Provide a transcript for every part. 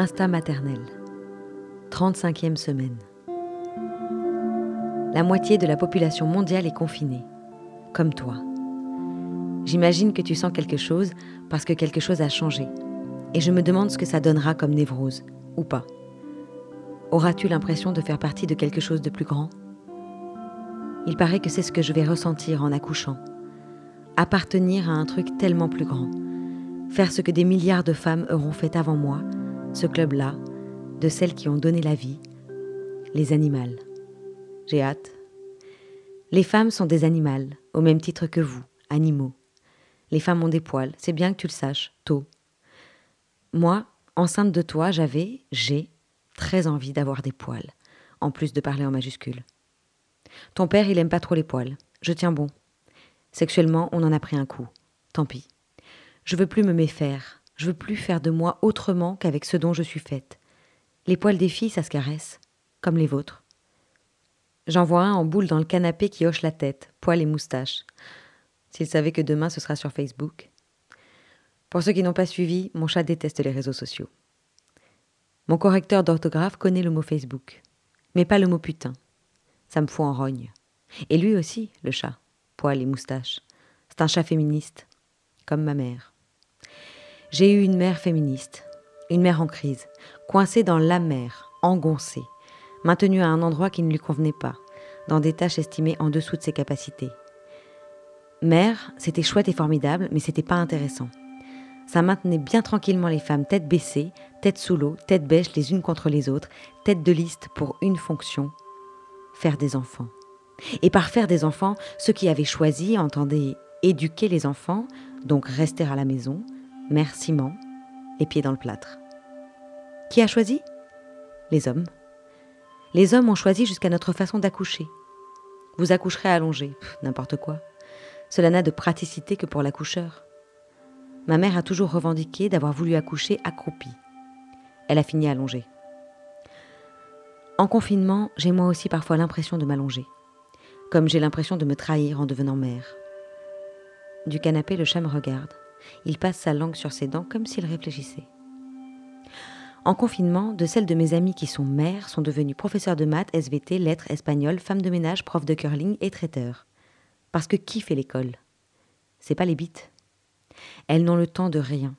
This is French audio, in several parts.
Instinct maternel. 35e semaine. La moitié de la population mondiale est confinée, comme toi. J'imagine que tu sens quelque chose parce que quelque chose a changé. Et je me demande ce que ça donnera comme névrose, ou pas. Auras-tu l'impression de faire partie de quelque chose de plus grand? Il paraît que c'est ce que je vais ressentir en accouchant. Appartenir à un truc tellement plus grand. Faire ce que des milliards de femmes auront fait avant moi, ce club-là, de celles qui ont donné la vie, les animales. J'ai hâte. Les femmes sont des animaux, au même titre que vous, animaux. Les femmes ont des poils, c'est bien que tu le saches, tôt. Moi, enceinte de toi, j'avais, j'ai, très envie d'avoir des poils, en plus de parler en majuscule. Ton père, il aime pas trop les poils. Je tiens bon. Sexuellement, on en a pris un coup. Tant pis. Je veux plus me méfaire. Je veux plus faire de moi autrement qu'avec ce dont je suis faite. Les poils des filles, ça se caresse, comme les vôtres. J'en vois un en boule dans le canapé qui hoche la tête, poils et moustache. S'il savait que demain ce sera sur Facebook. Pour ceux qui n'ont pas suivi, mon chat déteste les réseaux sociaux. Mon correcteur d'orthographe connaît le mot Facebook, mais pas le mot putain. Ça me fout en rogne. Et lui aussi, le chat, poils et moustache. C'est un chat féministe, comme ma mère. J'ai eu une mère féministe, une mère en crise, coincée dans la mer, engoncée, maintenue à un endroit qui ne lui convenait pas, dans des tâches estimées en dessous de ses capacités. Mère, c'était chouette et formidable, mais c'était pas intéressant. Ça maintenait bien tranquillement les femmes tête baissée, tête sous l'eau, tête bêche les unes contre les autres, tête de liste pour une fonction faire des enfants. Et par faire des enfants, ceux qui avaient choisi entendaient éduquer les enfants, donc rester à la maison, merciment, les pieds dans le plâtre. Qui a choisi? Les hommes. Les hommes ont choisi jusqu'à notre façon d'accoucher. Vous accoucherez allongé, n'importe quoi. Cela n'a de praticité que pour l'accoucheur. Ma mère a toujours revendiqué d'avoir voulu accoucher accroupie. Elle a fini allongée. En confinement, j'ai moi aussi parfois l'impression de m'allonger, comme j'ai l'impression de me trahir en devenant mère. Du canapé, le chat me regarde. Il passe sa langue sur ses dents comme s'il réfléchissait. En confinement, de celles de mes amies qui sont mères sont devenues professeurs de maths, SVT, lettres, espagnol, femmes de ménage, prof de curling et traiteurs. Parce que qui fait l'école? C'est pas les bites. Elles n'ont le temps de rien.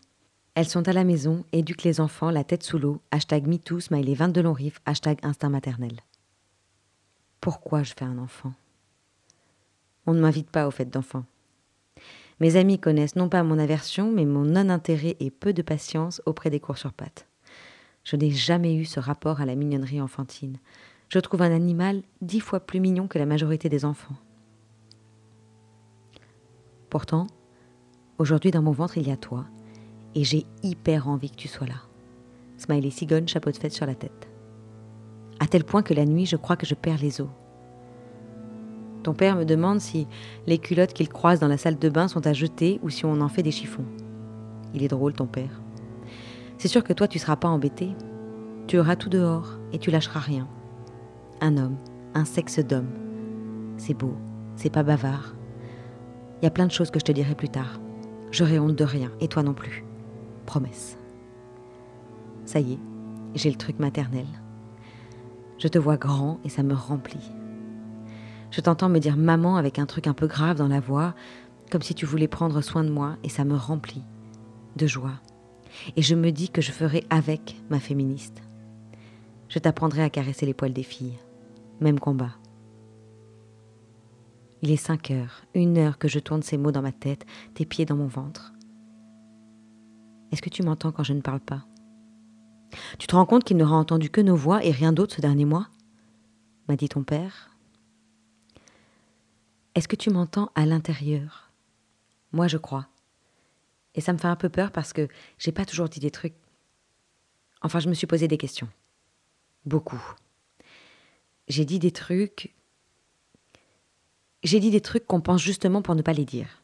Elles sont à la maison, éduquent les enfants, la tête sous l'eau, hashtag MeToo, smiley 22 longs riff, hashtag instinct maternel. Pourquoi je fais un enfant? On ne m'invite pas aux fêtes d'enfants. Mes amis connaissent non pas mon aversion, mais mon non-intérêt et peu de patience auprès des cours sur pattes. Je n'ai jamais eu ce rapport à la mignonnerie enfantine. Je trouve un animal dix fois plus mignon que la majorité des enfants. Pourtant, aujourd'hui dans mon ventre il y a toi, et j'ai hyper envie que tu sois là. Smiley cigogne, chapeau de fête sur la tête. À tel point que la nuit, je crois que je perds les os. Ton père me demande si les culottes qu'il croise dans la salle de bain sont à jeter ou si on en fait des chiffons. Il est drôle, ton père. C'est sûr que toi, tu seras pas embêté. Tu auras tout dehors et tu lâcheras rien. Un homme, un sexe d'homme. C'est beau, c'est pas bavard. Il y a plein de choses que je te dirai plus tard. J'aurai honte de rien, et toi non plus. Promesse. Ça y est, j'ai le truc maternel. Je te vois grand et ça me remplit. Je t'entends me dire maman avec un truc un peu grave dans la voix, comme si tu voulais prendre soin de moi, et ça me remplit de joie et je me dis que je ferai avec ma féministe. Je t'apprendrai à caresser les poils des filles. Même combat. Il est cinq heures, une heure que je tourne ces mots dans ma tête, tes pieds dans mon ventre. Est-ce que tu m'entends quand je ne parle pas? Tu te rends compte qu'il n'aura entendu que nos voix et rien d'autre ce dernier mois? m'a dit ton père. Est-ce que tu m'entends à l'intérieur? Moi, je crois. Et ça me fait un peu peur parce que j'ai pas toujours dit des trucs. Enfin, je me suis posé des questions. Beaucoup. J'ai dit des trucs. J'ai dit des trucs qu'on pense justement pour ne pas les dire.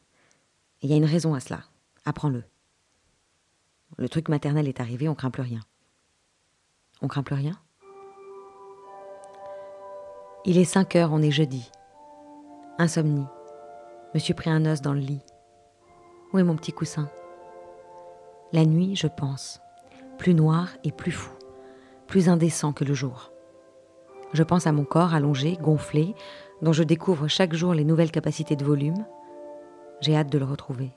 Il y a une raison à cela. Apprends-le. Le truc maternel est arrivé, on craint plus rien. On craint plus rien? Il est 5 heures, on est jeudi. Insomnie. Me suis pris un os dans le lit. Où est mon petit coussin? La nuit, je pense. plus noir et plus fou, plus indécent que le jour. Je pense à mon corps allongé, gonflé, dont je découvre chaque jour les nouvelles capacités de volume. J'ai hâte de le retrouver.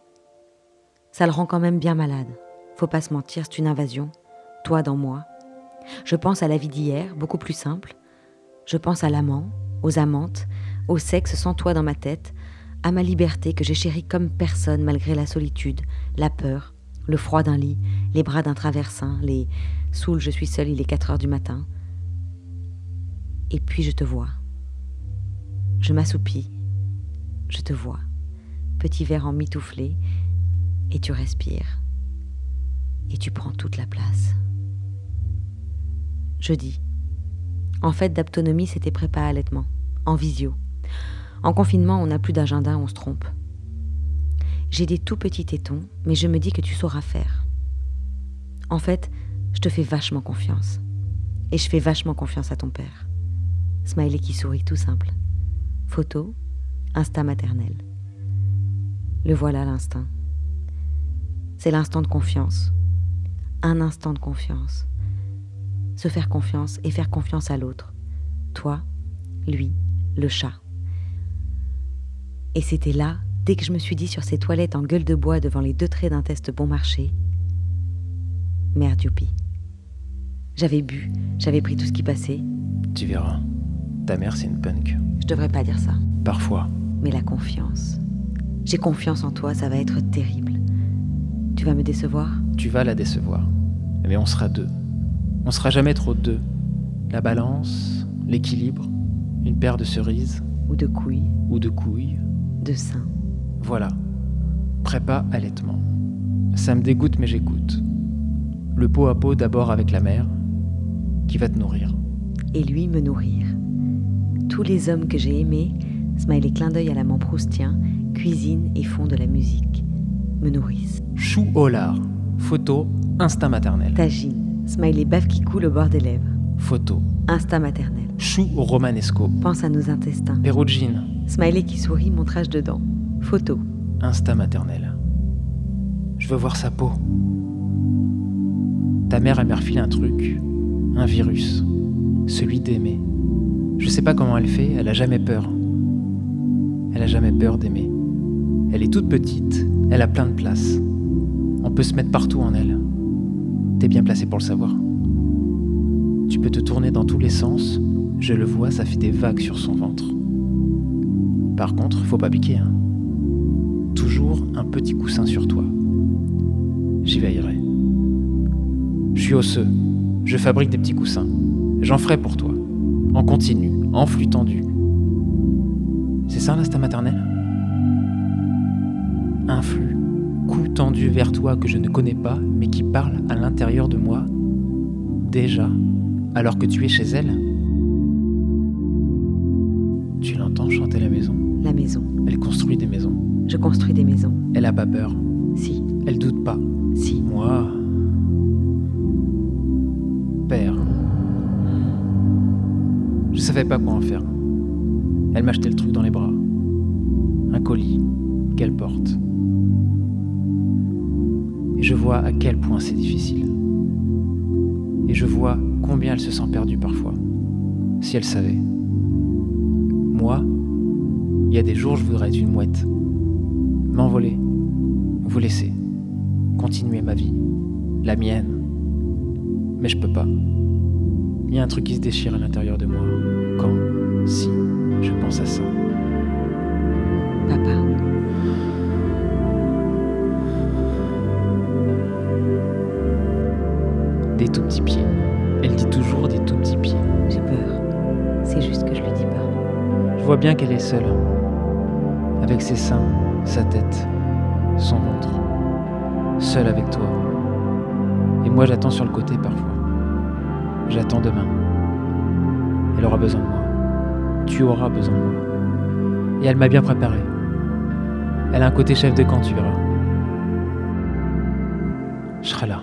Ça le rend quand même bien malade. Faut pas se mentir, c'est une invasion. Toi dans moi. Je pense à la vie d'hier, beaucoup plus simple. Je pense à l'amant, aux amantes, au sexe sans toi dans ma tête, à ma liberté que j'ai chérie comme personne malgré la solitude, la peur, le froid d'un lit, les bras d'un traversin, les Soul, je suis seule, il est 4 heures du matin. Et puis je te vois. Je m'assoupis. Je te vois. Petit verre en mitouflé. Et tu respires. Et tu prends toute la place. Je dis. En fait, d'aptonomie, c'était prépa allaitement. En visio. En confinement, on n'a plus d'agenda, on se trompe. J'ai des tout petits tétons, mais je me dis que tu sauras faire. En fait, je te fais vachement confiance. Et je fais vachement confiance à ton père. Smiley qui sourit tout simple. Photo, instinct maternel. Le voilà l'instinct. C'est l'instant de confiance. Un instant de confiance. Se faire confiance et faire confiance à l'autre. Toi, lui, le chat. Et c'était là, dès que je me suis dit sur ces toilettes en gueule de bois devant les deux traits d'un test bon marché. Merde, youpi. J'avais bu, j'avais pris tout ce qui passait. Tu verras. Ta mère, c'est une punk. Je devrais pas dire ça. Parfois. Mais la confiance. J'ai confiance en toi, ça va être terrible. Tu vas me décevoir? Tu vas la décevoir. Mais on sera deux. On sera jamais trop deux. La balance, l'équilibre, une paire de cerises. Ou de couilles. Ou de couilles. De seins. Voilà. Prépa allaitement. Ça me dégoûte, mais j'écoute. Le pot à pot d'abord avec la mère, qui va te nourrir. Et lui me nourrir. Tous les hommes que j'ai aimés, smiley clin d'œil à l'amant proustien, cuisine et font de la musique, me nourrissent. Chou au lard, photo, instinct maternel. Tagine, smiley bave qui coule au bord des lèvres. Photo. Instinct maternel. Chou romanesco. Pense à nos intestins. Perugine. Smiley qui sourit, montrage dedans. Photo. Instinct maternel. Je veux voir sa peau. Ta mère, elle m'a refilé un truc, un virus, celui d'aimer. Je sais pas comment elle fait, elle a jamais peur. Elle a jamais peur d'aimer. Elle est toute petite, elle a plein de place. On peut se mettre partout en elle. T'es bien placé pour le savoir. Tu peux te tourner dans tous les sens, je le vois, ça fait des vagues sur son ventre. Par contre, faut pas piquer. Hein. Toujours un petit coussin sur toi. J'y veillerai. Je suis osseux. Je fabrique des petits coussins. J'en ferai pour toi. En continu, en flux tendu. C'est ça l'instinct maternel? Un flux, cou tendu vers toi que je ne connais pas, mais qui parle à l'intérieur de moi, déjà, alors que tu es chez elle? Tu l'entends chanter la maison Elle construit des maisons. Je construis des maisons. Elle a pas peur. Si. Elle doute pas. Si. Moi, père. Je savais pas quoi en faire. Elle m'a jeté le truc dans les bras. Un colis qu'elle porte. Et je vois à quel point c'est difficile. Et je vois combien elle se sent perdue parfois. Si elle savait. Moi, il y a des jours, je voudrais être une mouette. M'envoler. Vous laisser. Continuer ma vie. La mienne. Mais je peux pas. Il y a un truc qui se déchire à l'intérieur de moi. Quand, si, je pense à ça. Papa. Des tout petits pieds. Elle dit toujours des tout petits pieds. J'ai peur. C'est juste que je lui dis pas. Je vois bien qu'elle est seule. Avec ses seins, sa tête, son ventre. Seule avec toi. Et moi j'attends sur le côté parfois. J'attends demain. Elle aura besoin de moi. Tu auras besoin de moi. Et elle m'a bien préparé. Elle a un côté chef de camp, tu verras. Je serai là.